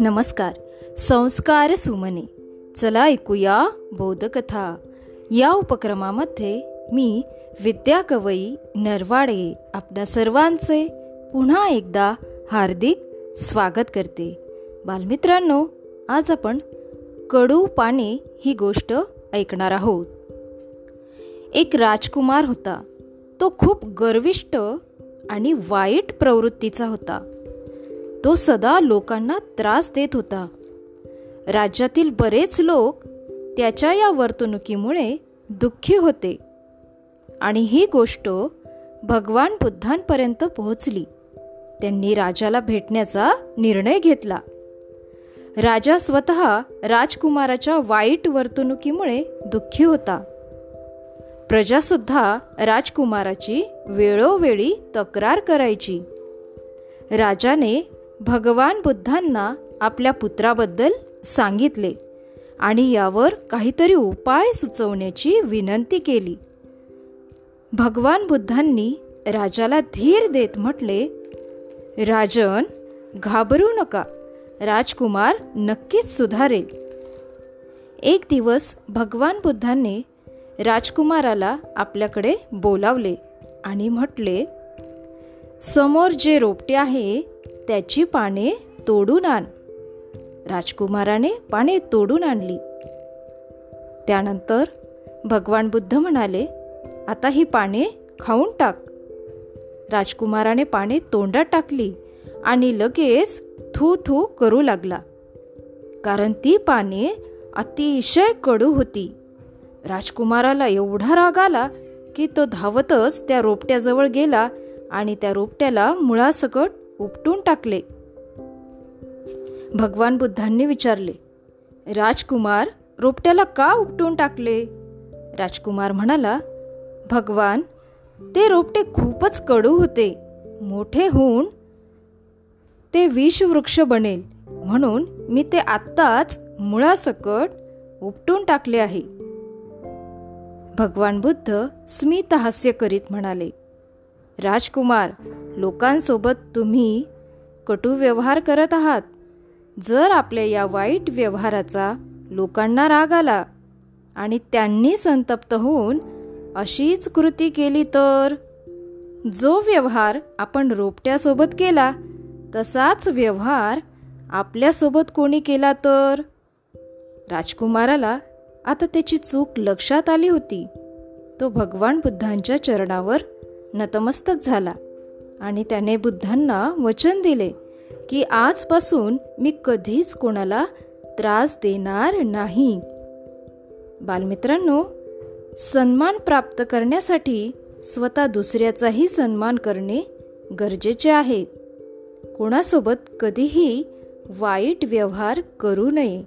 नमस्कार. संस्कार सुमने. चला ऐकूया बोधकथा. या उपक्रमामध्ये मी विद्या कवई नरवाडे आपल्या सर्वांचे पुन्हा एकदा हार्दिक स्वागत करते. बालमित्रांनो आज आपण कडू पाने ही गोष्ट ऐकणार आहोत. एक राजकुमार होता. तो खूप गर्विष्ट आणि वाईट प्रवृत्तीचा होता. तो सदा लोकांना त्रास देत होता. राज्यातील बरेच लोक त्याच्या या वर्तणुकीमुळे दुःखी होते. आणि ही गोष्ट भगवान बुद्धांपर्यंत पोहोचली. त्यांनी राजाला भेटण्याचा निर्णय घेतला. राजा स्वतः राजकुमाराच्या वाईट वर्तणुकीमुळे दुःखी होता. प्रजासुद्धा राजकुमाराची वेळोवेळी तक्रार करायची. राजाने भगवान बुद्धांना आपल्या पुत्राबद्दल सांगितले आणि यावर काहीतरी उपाय सुचवण्याची विनंती केली. भगवान बुद्धांनी राजाला धीर देत म्हटले राजन घाबरू नका. राजकुमार नक्कीच सुधारेल. एक दिवस भगवान बुद्धांनी राजकुमाराला आपल्याकडे बोलावले आणि म्हटले समोर जे रोपटे आहे त्याची पाने तोडून आण. राजकुमाराने पाने तोडून आणली. त्यानंतर भगवान बुद्ध म्हणाले आता ही पाने खाऊन टाक. राजकुमाराने पाने तोंडात टाकली आणि लगेच थू थू करू लागला कारण ती पाने अतिशय कडू होती. राजकुमाराला एवढा राग आला की तो धावतच त्या रोपट्याजवळ गेला आणि त्या रोपट्याला मुळासकट उपटून टाकले. भगवान बुद्धांनी विचारले राजकुमार रोपट्याला का उपटून टाकले? राजकुमार म्हणाला भगवान ते रोपटे खूपच कडू होते मोठे होऊन ते विषवृक्ष बनेल म्हणून मी ते आत्ताच मुळासकट उपटून टाकले आहे. भगवान बुद्ध स्मित हास्य करीत म्हणाले राजकुमार लोकांसोबत तुम्ही कटू व्यवहार करत आहात. जर आपल्या या वाईट व्यवहाराचा लोकांना राग आला आणि त्यांनी संतप्त होऊन अशीच कृती केली तर? जो व्यवहार आपण रोपट्यासोबत केला तसाच व्यवहार आपल्यासोबत कोणी केला तर? राजकुमाराला आता त्याची चूक लक्षात आली होती. तो भगवान बुद्धांच्या चरणावर नतमस्तक झाला आणि त्याने बुद्धांना वचन दिले की आजपासून मी कधीच कोणाला त्रास देणार नाही. बालमित्रांनो सन्मान प्राप्त करण्यासाठी स्वतः दुसऱ्याचाही सन्मान करणे गरजेचे आहे. कोणासोबत कधीही वाईट व्यवहार करू नये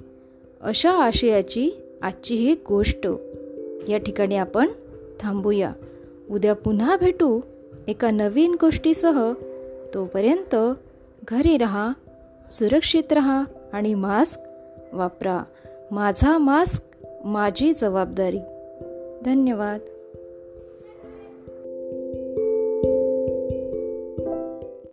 अशा आशयाची आजची ही गोष्ट. या ठिकाणी आपण थांबूया. उद्या पुन्हा भेटू एका नवीन गोष्टीसह. तोपर्यंत घरी रहा सुरक्षित रहा आणि मास्क वापरा. माझा मास्क माझी जबाबदारी. धन्यवाद.